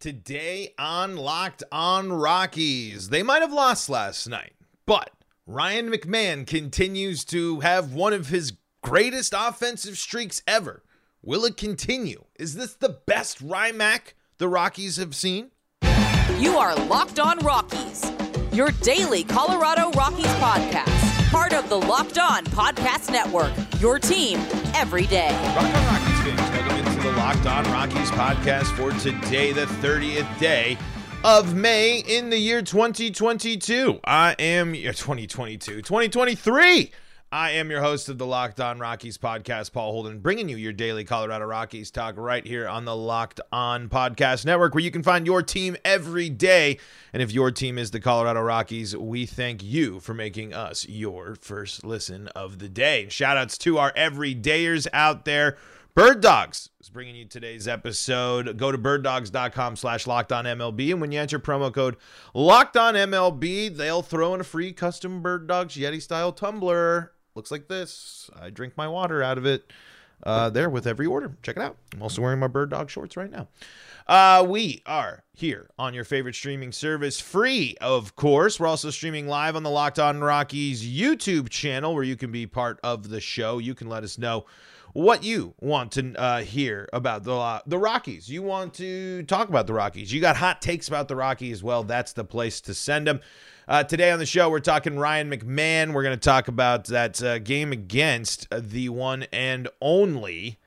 Today on Locked On Rockies, they might have lost last night, but Ryan McMahon continues to have one of his greatest offensive streaks ever. Will it continue? Is this the best Rymac the Rockies have seen? You are Locked On Rockies, your daily Colorado Rockies podcast, part of the Locked On Podcast Network, your team every day. Locked On Rockies podcast for today, the 30th day of May in the year 2022. I am your 2022, 2023. I am your host of the Locked On Rockies podcast, Paul Holden, bringing you your daily Colorado Rockies talk right here on the Locked On Podcast Network, where you can find your team every day. And if your team is the Colorado Rockies, we thank you for making us your first listen of the day. Shout outs to our everydayers out there. Bird Dogs is bringing you today's episode. Go to birddogs.com slash locked on MLB. And when you enter promo code locked on MLB, they'll throw in a free custom Bird Dogs Yeti style tumbler. Looks like this. I drink my water out of it uh, there with every order. Check it out. I'm also wearing my Bird Dog shorts right now. Uh, we are here on your favorite streaming service, free, of course. We're also streaming live on the Locked On Rockies YouTube channel, where you can be part of the show. You can let us know what you want to uh, hear about the uh, the Rockies. You want to talk about the Rockies. You got hot takes about the Rockies. As well, that's the place to send them. Uh, today on the show, we're talking Ryan McMahon. We're going to talk about that uh, game against the one and only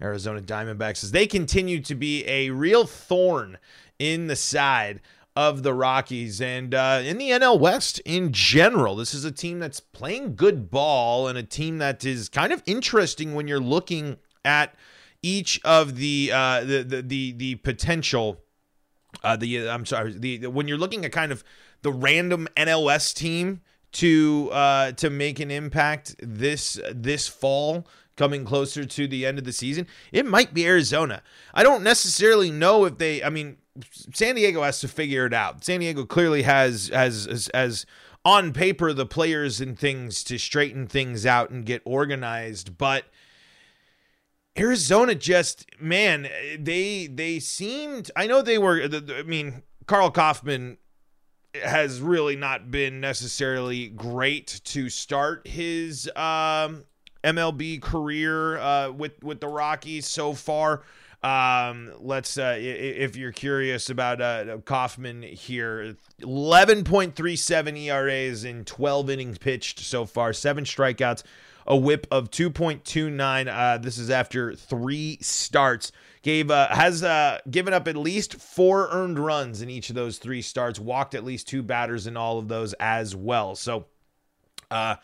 Arizona Diamondbacks as they continue to be a real thorn in the side of the Rockies and uh, in the NL West in general. This is a team that's playing good ball and a team that is kind of interesting when you're looking at each of the uh, the, the the the potential. Uh, the I'm sorry, the when you're looking at kind of the random NLS team to uh, to make an impact this this fall coming closer to the end of the season, it might be Arizona. I don't necessarily know if they. I mean, San Diego has to figure it out. San Diego clearly has has as, has on paper the players and things to straighten things out and get organized, but Arizona just man, they they seemed. I know they were. I mean, Karl Kauffmann has really not been necessarily great to start his um, MLB career uh, with with the Rockies so far. Um, let's uh, if you're curious about uh, Kauffmann here, 11.37 ERAs in 12 innings pitched so far, seven strikeouts, a WHIP of 2.29. Uh, this is after three starts. Gave uh, has uh, given up at least four earned runs in each of those three starts. Walked at least two batters in all of those as well. So. Uh,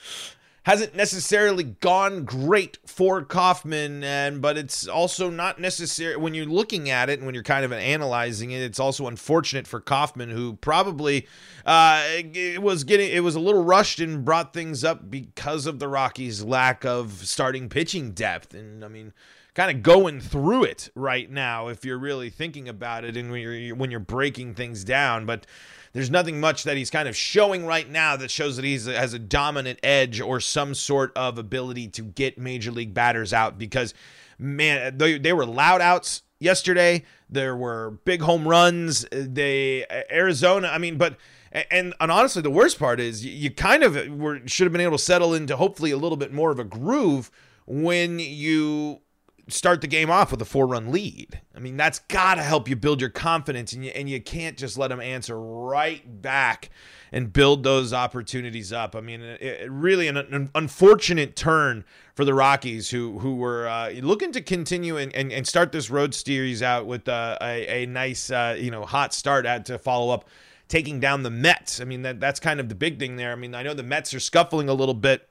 hasn't necessarily gone great for Kauffmann, and but it's also not necessary when you're looking at it and when you're kind of analyzing it. It's also unfortunate for Kauffmann, who probably uh, it was getting it was a little rushed and brought things up because of the Rockies' lack of starting pitching depth, and I mean kind of going through it right now if you're really thinking about it and when you're when you're breaking things down but there's nothing much that he's kind of showing right now that shows that he has a dominant edge or some sort of ability to get major league batters out because man they, they were loud outs yesterday. There were big home runs. They Arizona I mean but and, and honestly the worst part is you, you kind of were should have been able to settle into hopefully a little bit more of a groove when you start the game off with a four run lead. I mean, that's got to help you build your confidence, and you, and you can't just let them answer right back and build those opportunities up. I mean, it, it really an, an, unfortunate turn for the Rockies, who who were uh, looking to continue and, and, and, start this road series out with uh, a, a nice, uh, you know, hot start to follow up taking down the Mets. I mean, that that's kind of the big thing there. I mean, I know the Mets are scuffling a little bit,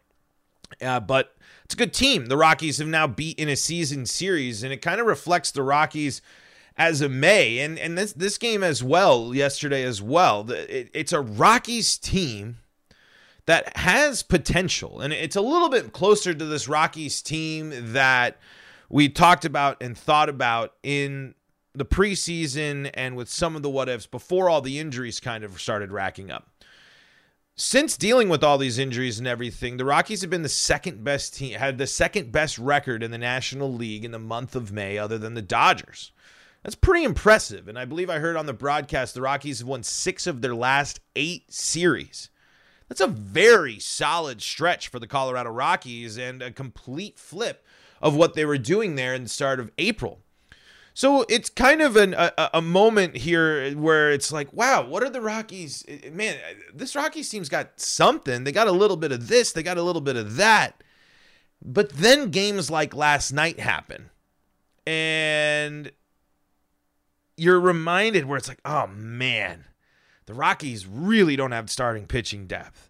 uh, but it's a good team. The Rockies have now beat in a season series, and it kind of reflects the Rockies as a May, and and this this game as well yesterday as well. It, it's a Rockies team that has potential, and it's a little bit closer to this Rockies team that we talked about and thought about in the preseason and with some of the what ifs before all the injuries kind of started racking up since dealing with all these injuries and everything, the Rockies have been the second best team, had the second best record in the National League in the month of May, other than the Dodgers. That's pretty impressive. And I believe I heard on the broadcast the Rockies have won six of their last eight series. That's a very solid stretch for the Colorado Rockies and a complete flip of what they were doing there in the start of April. So it's kind of an, a, a moment here where it's like, wow, what are the Rockies? Eh, eh, man, this Rockies team's got something. They got a little bit of this, they got a little bit of that. But then games like last night happen. And you're reminded where it's like, oh man, the Rockies really don't have starting pitching depth.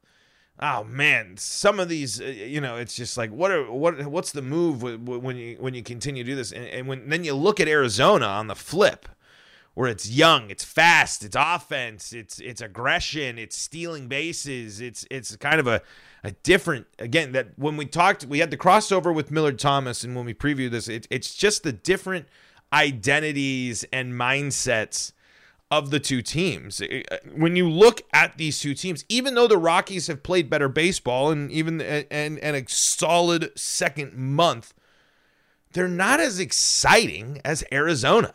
Oh man, some of these, uh, you know, it's just like what are what what's the move when you when you continue to do this, and, and when then you look at Arizona on the flip, where it's young, it's fast, it's offense, it's it's aggression, it's stealing bases, it's it's kind of a a different again that when we talked, we had the crossover with Millard Thomas, and when we previewed this, it, it's just the different identities and mindsets of the two teams. Uh, when you look at these two teams, even though the Rockies have played better baseball and even and, and a solid second month, they're not as exciting as Arizona.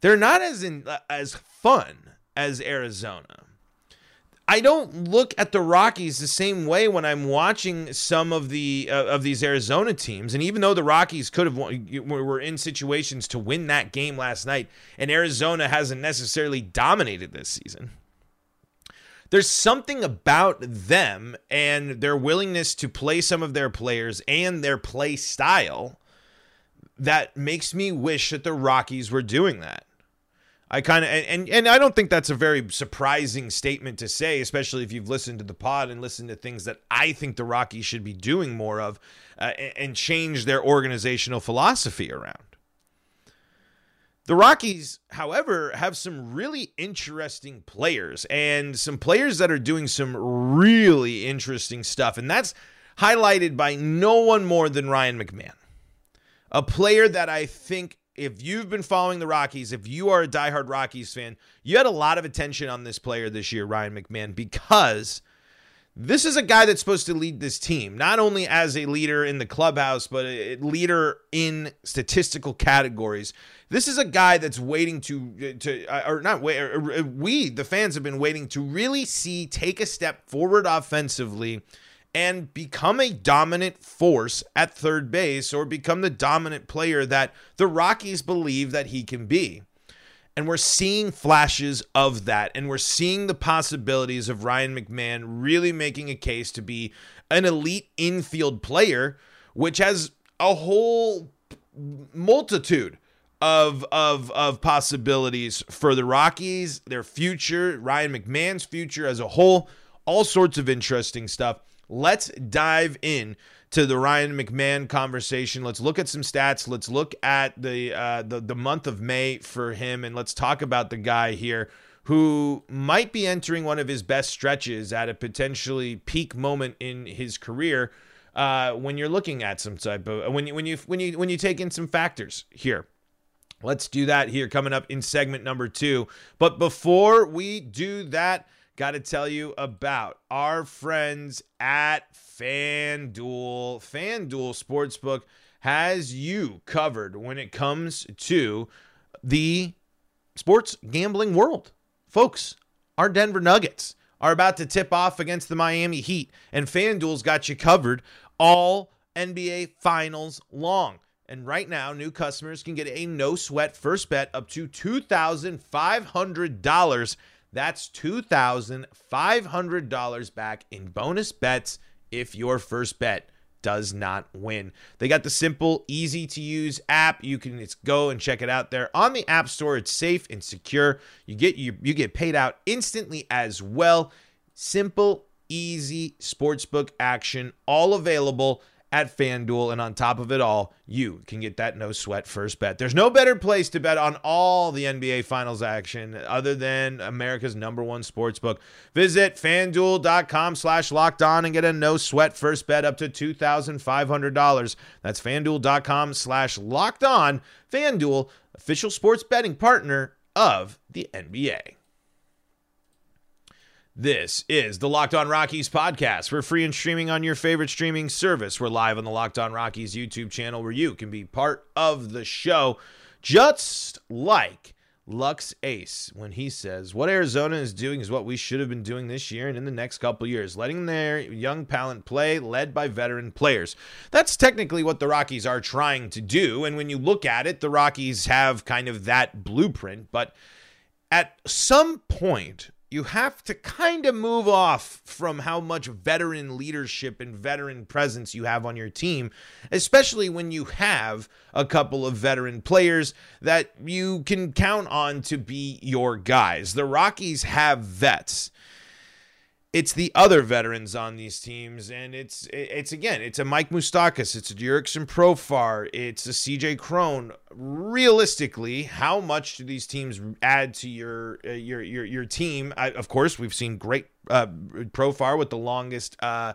They're not as in, as fun as Arizona. I don't look at the Rockies the same way when I'm watching some of the uh, of these Arizona teams. And even though the Rockies could have won, were in situations to win that game last night, and Arizona hasn't necessarily dominated this season. There's something about them and their willingness to play some of their players and their play style that makes me wish that the Rockies were doing that. I kind of and and I don't think that's a very surprising statement to say, especially if you've listened to the pod and listened to things that I think the Rockies should be doing more of, uh, and change their organizational philosophy around. The Rockies, however, have some really interesting players and some players that are doing some really interesting stuff, and that's highlighted by no one more than Ryan McMahon, a player that I think if you've been following the Rockies, if you are a diehard Rockies fan, you had a lot of attention on this player this year, Ryan McMahon, because this is a guy that's supposed to lead this team, not only as a leader in the clubhouse, but a leader in statistical categories. This is a guy that's waiting to, to uh, or not wait, or we, the fans, have been waiting to really see take a step forward offensively and become a dominant force at third base or become the dominant player that the Rockies believe that he can be. And we're seeing flashes of that. And we're seeing the possibilities of Ryan McMahon really making a case to be an elite infield player, which has a whole multitude of of of possibilities for the Rockies, their future, Ryan McMahon's future as a whole, all sorts of interesting stuff. Let's dive in to the Ryan McMahon conversation. Let's look at some stats. Let's look at the uh, the the month of May for him, and let's talk about the guy here who might be entering one of his best stretches at a potentially peak moment in his career. Uh, when you're looking at some type of when you when you when you when you take in some factors here. Let's do that here coming up in segment number two. But before we do that, got to tell you about our friends at FanDuel. FanDuel Sportsbook has you covered when it comes to the sports gambling world. Folks, our Denver Nuggets are about to tip off against the Miami Heat, and FanDuel's got you covered all NBA Finals long. And right now, new customers can get a no sweat first bet up to $2,500 that's $2,500 back in bonus bets if your first bet does not win. They got the simple, easy to use app. You can just go and check it out there on the App Store. It's safe and secure. You get you, you get paid out instantly as well. Simple, easy sportsbook action all available at FanDuel. And on top of it all, you can get that no sweat first bet. There's no better place to bet on all the NBA Finals action other than America's number one sports book. Visit fanduel.com slash locked on and get a no sweat first bet up to $2,500. That's fanduel.com slash locked on. FanDuel, official sports betting partner of the NBA. This is the Locked On Rockies podcast. We're free and streaming on your favorite streaming service. We're live on the Locked On Rockies YouTube channel where you can be part of the show. Just like Lux Ace when he says, What Arizona is doing is what we should have been doing this year and in the next couple years, letting their young talent play, led by veteran players. That's technically what the Rockies are trying to do. And when you look at it, the Rockies have kind of that blueprint. But at some point, you have to kind of move off from how much veteran leadership and veteran presence you have on your team, especially when you have a couple of veteran players that you can count on to be your guys. The Rockies have vets it's the other veterans on these teams, and it's it's again, it's a Mike Moustakas, it's a Jurickson Profar, it's a CJ Cron. Realistically, how much do these teams add to your uh, your your your team? I, of course, we've seen great uh, Profar with the longest uh,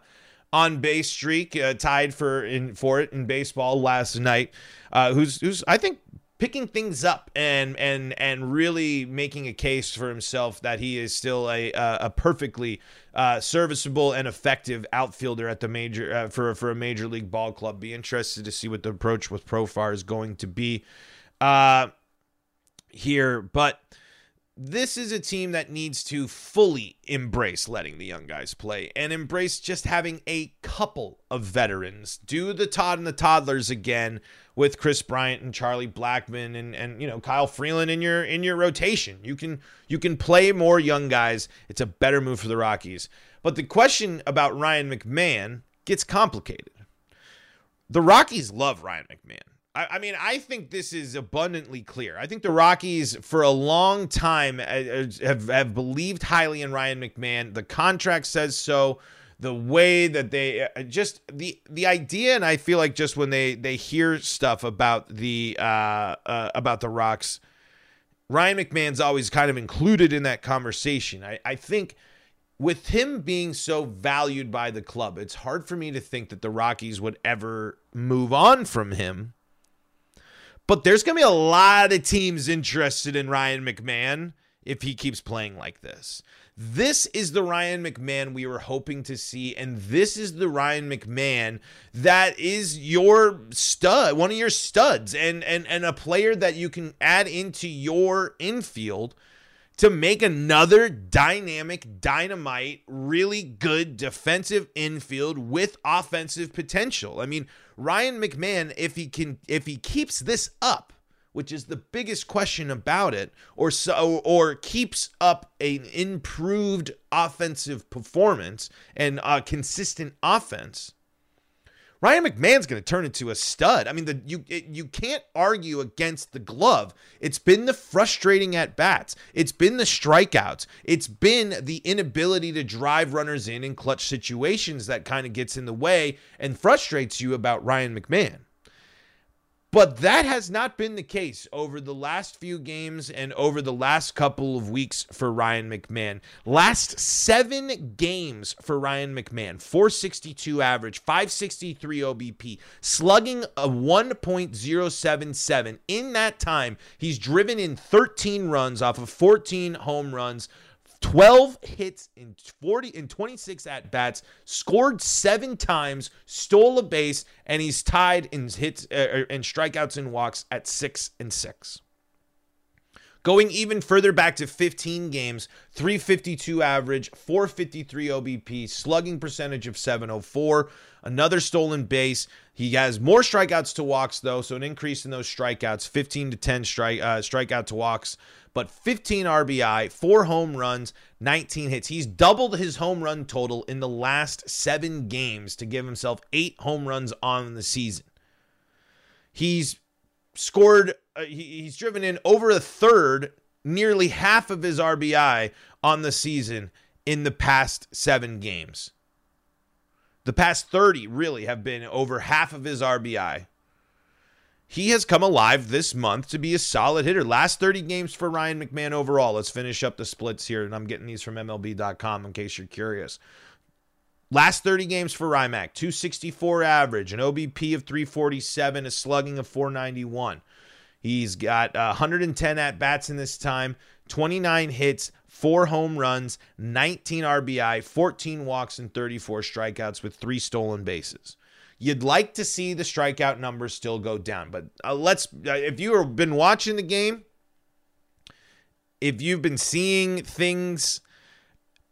on base streak, uh, tied for in for it in baseball last night. Uh, who's who's I think picking things up and and and really making a case for himself that he is still a a perfectly uh, serviceable and effective outfielder at the major uh, for for a major league ball club. Be interested to see what the approach with Profar is going to be uh, here, but this is a team that needs to fully embrace letting the young guys play and embrace just having a couple of veterans. Do the Todd and the Toddlers again with Kris Bryant and Charlie Blackmon and and you know Kyle Freeland in your in your rotation. You can you can play more young guys. It's a better move for the Rockies. But the question about Ryan McMahon gets complicated. The Rockies love Ryan McMahon. I, I mean, I think this is abundantly clear. I think the Rockies, for a long time, have, have believed highly in Ryan McMahon. The contract says so the way that they uh, just the the idea and i feel like just when they they hear stuff about the uh, uh, about the rocks ryan mcmahon's always kind of included in that conversation i i think with him being so valued by the club it's hard for me to think that the rockies would ever move on from him but there's going to be a lot of teams interested in ryan mcmahon if he keeps playing like this this is the Ryan McMahon we were hoping to see, and this is the Ryan McMahon that is your stud, one of your studs, and and and a player that you can add into your infield to make another dynamic, dynamite, really good defensive infield with offensive potential. I mean, Ryan McMahon, if he can, if he keeps this up which is the biggest question about it, or so or keeps up an improved offensive performance and a consistent offense. Ryan McMahon's going to turn into a stud. I mean, the you it, you can't argue against the glove. It's been the frustrating at bats. It's been the strikeouts. It's been the inability to drive runners in in clutch situations that kind of gets in the way and frustrates you about Ryan McMahon. But that has not been the case over the last few games and over the last couple of weeks for Ryan McMahon. Last seven games for Ryan McMahon 462 average, 563 OBP, slugging a 1.077. In that time, he's driven in 13 runs off of 14 home runs, 12 hits in 40 in 26 at bats, scored seven times, stole a base, and he's tied in hits uh, and strikeouts and walks at six and six. Going even further back to 15 games, 352 average, 453 OBP, slugging percentage of 704, another stolen base. He has more strikeouts to walks though, so an increase in those strikeouts, 15 to 10 strike uh, strikeout to walks but 15 RBI, four home runs, 19 hits. He's doubled his home run total in the last seven games to give himself eight home runs on the season. He's scored, uh, he, he's driven in over a third, nearly half of his RBI on the season in the past seven games. The past 30 really have been over half of his RBI he has come alive this month to be a solid hitter. Last 30 games for Ryan McMahon overall. Let's finish up the splits here, and I'm getting these from MLB.com in case you're curious. Last 30 games for Rymac, 264 average, an OBP of 347, a slugging of 491. He's got uh, 110 at bats in this time, 29 hits, four home runs, 19 RBI, 14 walks, and 34 strikeouts with three stolen bases. You'd like to see the strikeout numbers still go down, but uh, let's uh, if you have been watching the game, if you've been seeing things,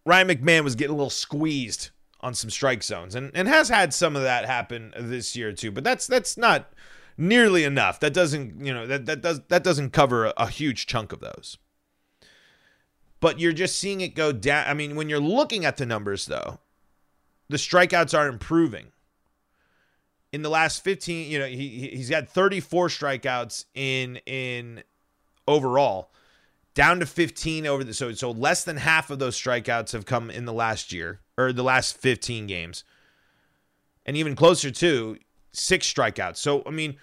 Ryan McMahon was getting a little squeezed on some strike zones and, and has had some of that happen this year too, but that's that's not nearly enough. That doesn't, you know, that that does that doesn't cover a, a huge chunk of those. But you're just seeing it go down. I mean, when you're looking at the numbers though, the strikeouts are improving. In the last 15, you know, he he's got 34 strikeouts in in overall, down to 15 over the so so less than half of those strikeouts have come in the last year or the last 15 games. And even closer to six strikeouts. So, I mean,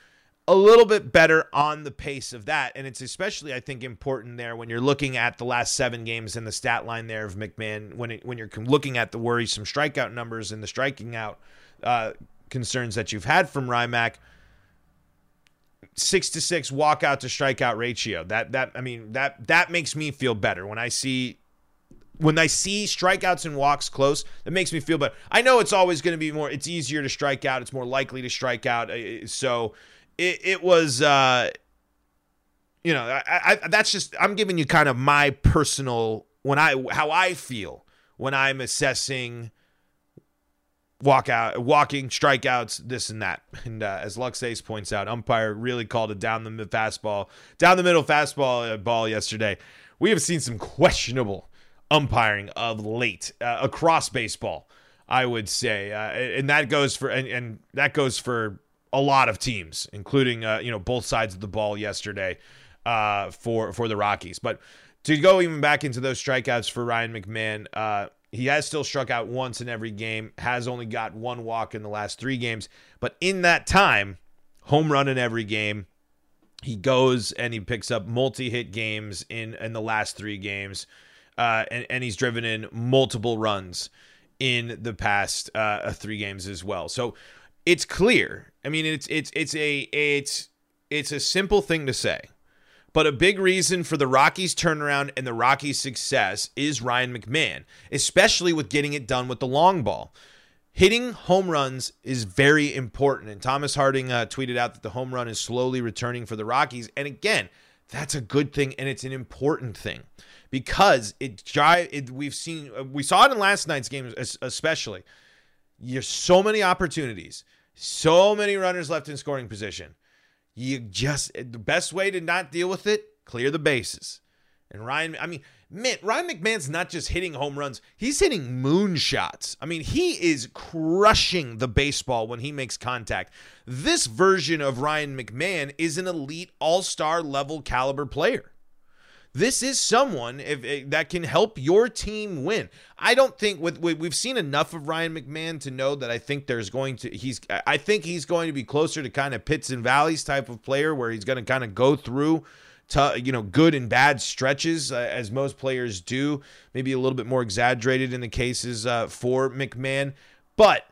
a little bit better on the pace of that. And it's especially, I think, important there when you're looking at the last seven games and the stat line there of McMahon, when, it, when you're looking at the worrisome strikeout numbers and the striking out uh, concerns that you've had from Rymac. Six to six walkout to strikeout ratio. That that I mean that that makes me feel better when I see when I see strikeouts and walks close, that makes me feel better. I know it's always going to be more, it's easier to strike out, it's more likely to strike out. Uh, so it, it was, uh, you know, I, I, that's just, I'm giving you kind of my personal, when I, how I feel when I'm assessing walk out, walking, strikeouts, this and that. And uh, as Luxace points out, umpire really called it down the fastball, down the middle fastball uh, ball yesterday. We have seen some questionable umpiring of late uh, across baseball. I would say, uh, and that goes for and, and, that goes for a lot of teams, including uh, you know both sides of the ball yesterday uh, for for the Rockies. But to go even back into those strikeouts for Ryan McMahon, uh, he has still struck out once in every game. Has only got one walk in the last three games, but in that time, home run in every game. He goes and he picks up multi-hit games in in the last three games uh, and, and he's driven in multiple runs in the past uh, three games as well. So it's clear. I mean, it's it's it's a it's it's a simple thing to say, but a big reason for the Rockies' turnaround and the Rockies' success is Ryan McMahon, especially with getting it done with the long ball. Hitting home runs is very important, and Thomas Harding uh, tweeted out that the home run is slowly returning for the Rockies. And again, that's a good thing, and it's an important thing because it drive it, we've seen uh, we saw it in last night's game especially. There's so many opportunities so many runners left in scoring position. You just the best way to not deal with it clear the bases. And Ryan I mean man Ryan McMahon's not just hitting home runs he's hitting moonshots I mean he is crushing the baseball when he makes contact. This version of Ryan McMahon is an elite all-star level caliber player this is someone if, if, that can help your team win. I don't think with, we've seen enough of Ryan McMahon to know that I think there's going to he's I think he's going to be closer to kind of pits and valleys type of player where he's going to kind of go through you know good and bad stretches uh, as most players do. Maybe a little bit more exaggerated in the cases uh, for McMahon, but.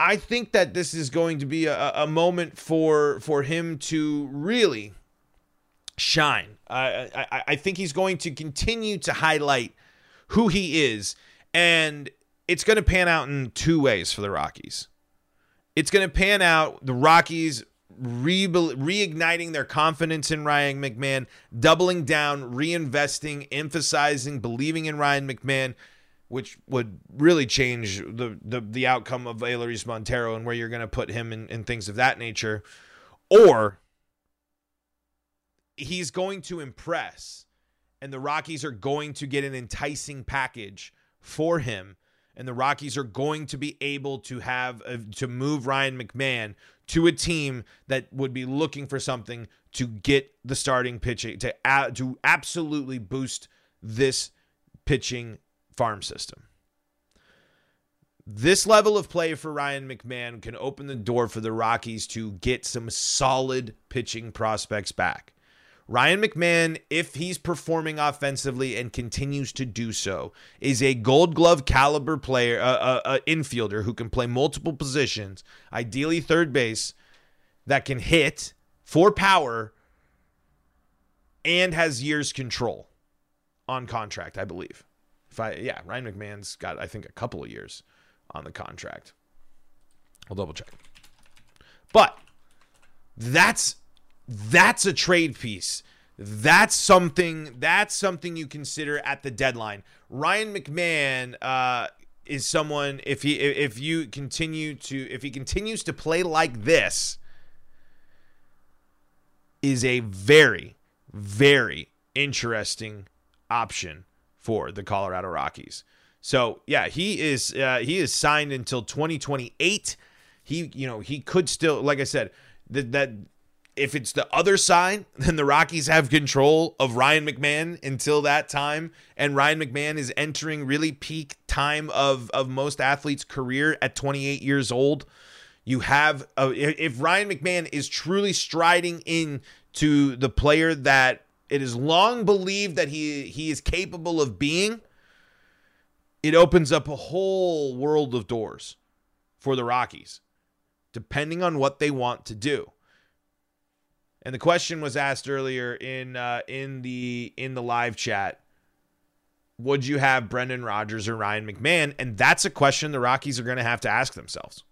I think that this is going to be a, a moment for for him to really shine. Uh, I, I think he's going to continue to highlight who he is, and it's going to pan out in two ways for the Rockies. It's going to pan out the Rockies re- reigniting their confidence in Ryan McMahon, doubling down, reinvesting, emphasizing, believing in Ryan McMahon, which would really change the the, the outcome of Elehuris Montero and where you're going to put him and things of that nature. Or he's going to impress, and the Rockies are going to get an enticing package for him. And the Rockies are going to be able to have uh, to move Ryan McMahon to a team that would be looking for something to get the starting pitching to uh, to absolutely boost this pitching farm system. This level of play for Ryan McMahon can open the door for the Rockies to get some solid pitching prospects back. Ryan McMahon, if he's performing offensively and continues to do so, is a gold glove caliber player, uh, uh, infielder who can play multiple positions, ideally third base, that can hit for power and has years control on contract, I believe. If I yeah, Ryan McMahon's got I think a couple of years on the contract. I'll double check. But that's that's a trade piece. That's something that's something you consider at the deadline. Ryan McMahon uh, is someone if he if you continue to if he continues to play like this is a very very interesting option for the Colorado Rockies. So yeah, he is uh, he is signed until 2028. He you know he could still like I said that that if it's the other side, then the Rockies have control of Ryan McMahon until that time. And Ryan McMahon is entering really peak time of, of most athletes' career at 28 years old. You have, uh, if Ryan McMahon is truly striding into the player that it is long believed that he, he is capable of being, it opens up a whole world of doors for the Rockies, depending on what they want to do. And the question was asked earlier in uh, in the in the live chat. Would you have Brendan Rodgers or Ryan McMahon? And that's a question the Rockies are going to have to ask themselves.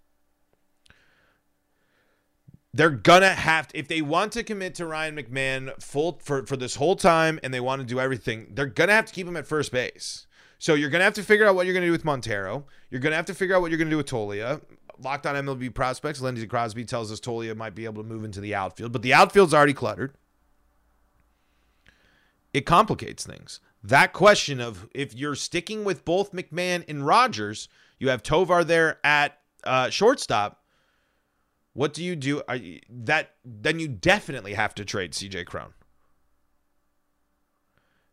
They're gonna have to, if they want to commit to Ryan McMahon full for, for this whole time and they want to do everything, they're gonna have to keep him at first base. So you're gonna have to figure out what you're gonna do with Montero. You're gonna have to figure out what you're gonna do with Toglia. Locked on MLB prospects, Lindsey Crosby tells us Toglia might be able to move into the outfield, but the outfield's already cluttered. It complicates things. That question of if you're sticking with both McMahon and Rodgers, you have Tovar there at uh, shortstop. What do you do? You, that then you definitely have to trade CJ Cron.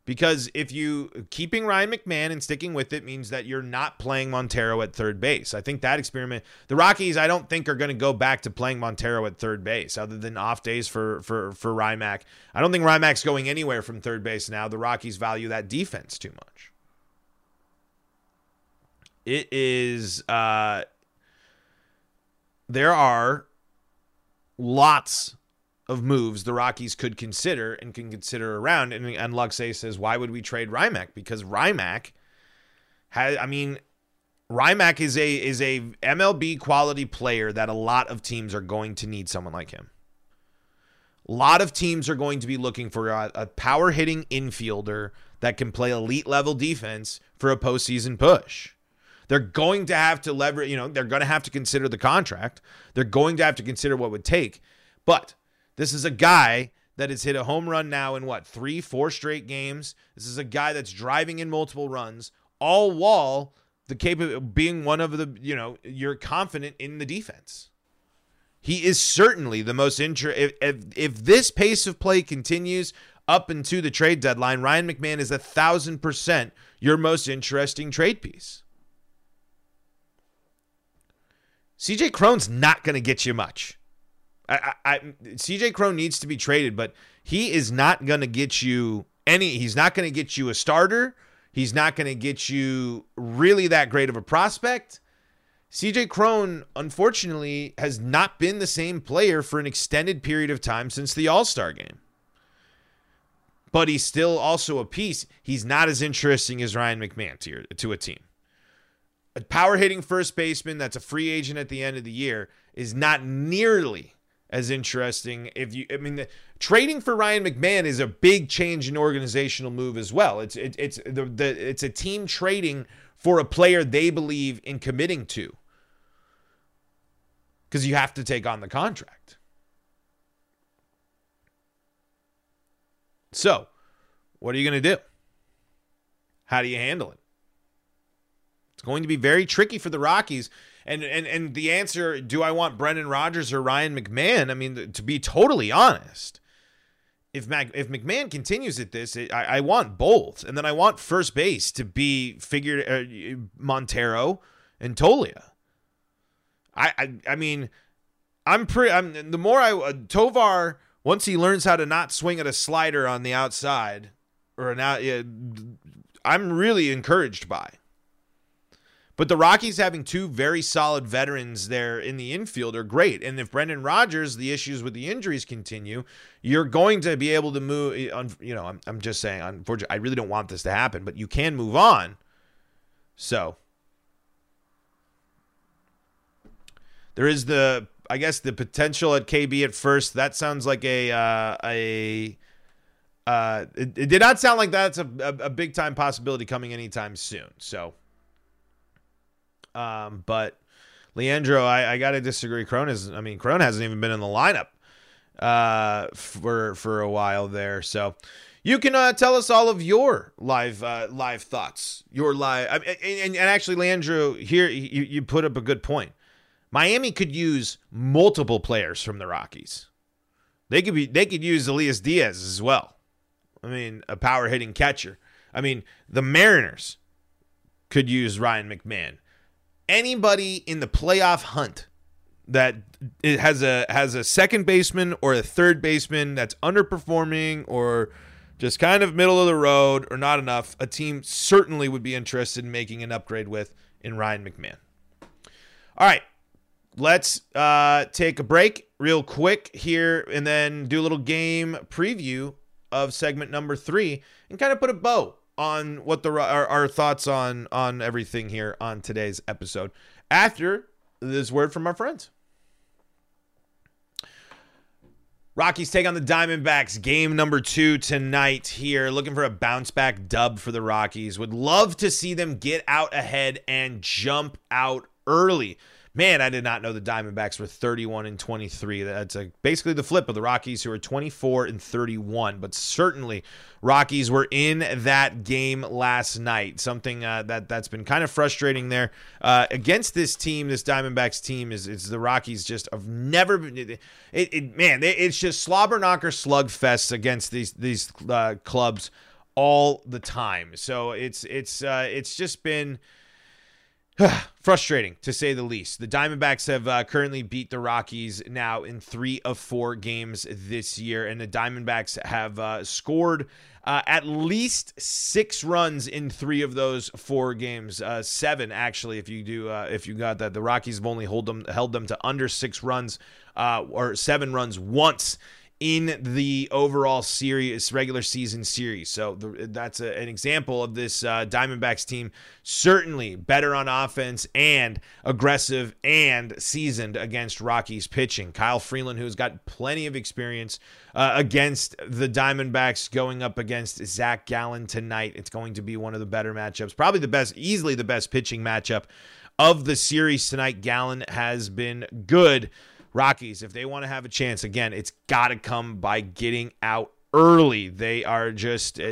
Because if you keeping Ryan McMahon and sticking with it means that you're not playing Montero at third base. I think that experiment, the Rockies, I don't think are going to go back to playing Montero at third base, other than off days for for for Rymac. I don't think Rymac's going anywhere from third base now. The Rockies value that defense too much. It is. uh There are lots of moves the Rockies could consider and can consider around. And, and Luxay says, why would we trade Rymac? Because Rymac has, I mean, Rymac is a is a MLB quality player that a lot of teams are going to need someone like him. A lot of teams are going to be looking for a, a power hitting infielder that can play elite level defense for a postseason push. They're going to have to leverage, you know, they're going to have to consider the contract. They're going to have to consider what would take. But this is a guy that has hit a home run now in what, three, four straight games. This is a guy that's driving in multiple runs, all while the capable being one of the, you know, you're confident in the defense. He is certainly the most interesting. If, if, if this pace of play continues up into the trade deadline, Ryan McMahon is a thousand percent your most interesting trade piece. CJ Cron's not going to get you much. I, CJ Cron needs to be traded, but he is not going to get you any. He's not going to get you a starter. He's not going to get you really that great of a prospect. CJ Cron, unfortunately, has not been the same player for an extended period of time since the All Star game. But he's still also a piece. He's not as interesting as Ryan McMahon to, to a team. A power hitting first baseman that's a free agent at the end of the year is not nearly as interesting. If you, I mean, the, trading for Ryan McMahon is a big change in organizational move as well. It's it, it's the, the it's a team trading for a player they believe in committing to because you have to take on the contract. So, what are you going to do? How do you handle it? Going to be very tricky for the Rockies and and and the answer, do I want Brendan Rodgers or Ryan McMahon? I mean, to be totally honest, if Mac, if McMahon continues at this, it, I, I, want both, and then I want first base to be figured uh, Montero and Toglia. I, I I mean, I'm pretty. I'm the more I uh, Tovar once he learns how to not swing at a slider on the outside or an out, I'm really encouraged by. But the Rockies having two very solid veterans there in the infield are great. And if Brendan Rodgers, the issues with the injuries continue, you're going to be able to move. You know, I'm, I'm just saying, unfortunately, I really don't want this to happen, but you can move on. So there is the I guess the potential at KB at first. That sounds like a uh, a. Uh, it, it did not sound like that's a, a, a big time possibility coming anytime soon. So, um, but Leandro, I, I got to disagree. Cron is, I mean, Cron hasn't even been in the lineup uh, for for a while there. So, you can uh, tell us all of your live uh, live thoughts. Your live, I mean, and, and actually, Leandro, here you, you put up a good point. Miami could use multiple players from the Rockies. They could be they could use Elias Diaz as well. I mean, a power hitting catcher. I mean, the Mariners could use Ryan McMahon. Anybody in the playoff hunt that it has a has a second baseman or a third baseman that's underperforming or just kind of middle of the road or not enough, a team certainly would be interested in making an upgrade with in Ryan McMahon. All right, let's uh, take a break real quick here and then do a little game preview of segment number three and kind of put a bow on what the our, our thoughts on on everything here on today's episode after this word from our friends. Rockies take on the Diamondbacks. Game number two tonight here. Looking for a bounce back dub for the Rockies. Would love to see them get out ahead and jump out early. Man, I did not know the Diamondbacks were 31 and 23. That's a, basically the flip of the Rockies, who are 24 and 31. But certainly, Rockies were in that game last night. Something uh, that that's been kind of frustrating there uh, against this team. This Diamondbacks team is is the Rockies just have never been. It, it man, it's just slobber knocker slugfests against these these uh, clubs all the time. So it's it's uh, it's just been Frustrating to say the least. The Diamondbacks have uh, currently beat the Rockies now in three of four games this year, and the Diamondbacks have uh, scored uh, at least six runs in three of those four games. Uh, seven, actually, if you do, uh, if you got that. The Rockies have only hold them held them to under six runs uh, or seven runs once in the overall series, regular season series. So the, that's a, an example of this uh, Diamondbacks team certainly better on offense and aggressive and seasoned against Rockies pitching. Kyle Freeland, who's got plenty of experience uh, against the Diamondbacks, going up against Zach Gallen tonight. It's going to be one of the better matchups, probably the best, easily the best pitching matchup of the series tonight. Gallen has been good. Rockies, if they want to have a chance, again, it's got to come by getting out early. They are just uh,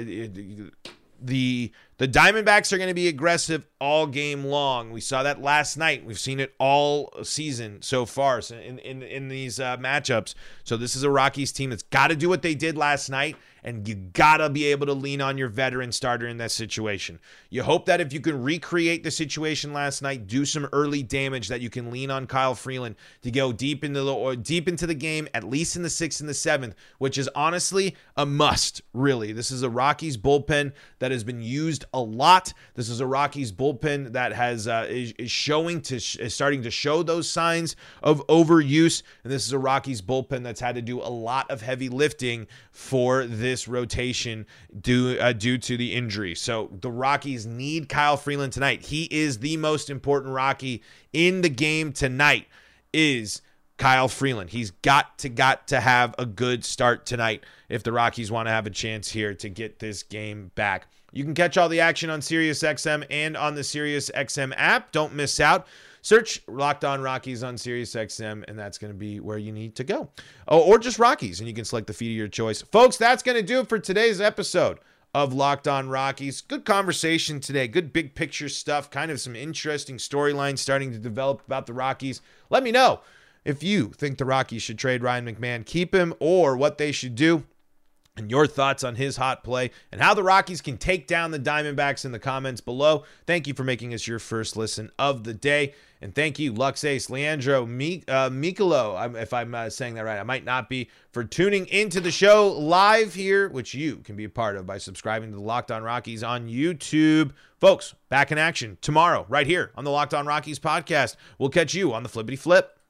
the the Diamondbacks are going to be aggressive all game long. We saw that last night. We've seen it all season so far in in, in these uh, matchups. So this is a Rockies team that's got to do what they did last night and you gotta be able to lean on your veteran starter in that situation. You hope that if you can recreate the situation last night, do some early damage, that you can lean on Kyle Freeland to go deep into the or deep into the game, at least in the sixth and the seventh, which is honestly a must. Really, this is a Rockies bullpen that has been used a lot. This is a Rockies bullpen that has uh, is, is showing to is starting to show those signs of overuse, and this is a Rockies bullpen that's had to do a lot of heavy lifting for this this rotation due uh, due to the injury. So the Rockies need Kyle Freeland tonight. He is the most important Rocky in the game tonight. Is Kyle Freeland. He's got to got to have a good start tonight if the Rockies want to have a chance here to get this game back. You can catch all the action on SiriusXM and on the SiriusXM app. Don't miss out. Search Locked On Rockies on SiriusXM, and that's going to be where you need to go. Oh, or just Rockies, and you can select the feed of your choice. Folks, that's going to do it for today's episode of Locked On Rockies. Good conversation today. Good big picture stuff. Kind of some interesting storylines starting to develop about the Rockies. Let me know if you think the Rockies should trade Ryan McMahon, keep him, or what they should do and your thoughts on his hot play and how the Rockies can take down the Diamondbacks in the comments below. Thank you for making us your first listen of the day. And thank you, Lux Ace, Leandro, Mi- uh, Mikolo, if I'm uh, saying that right. I might not be, for tuning into the show live here, which you can be a part of by subscribing to the Locked On Rockies on YouTube. Folks, back in action tomorrow, right here on the Locked On Rockies podcast. We'll catch you on the Flippity Flip.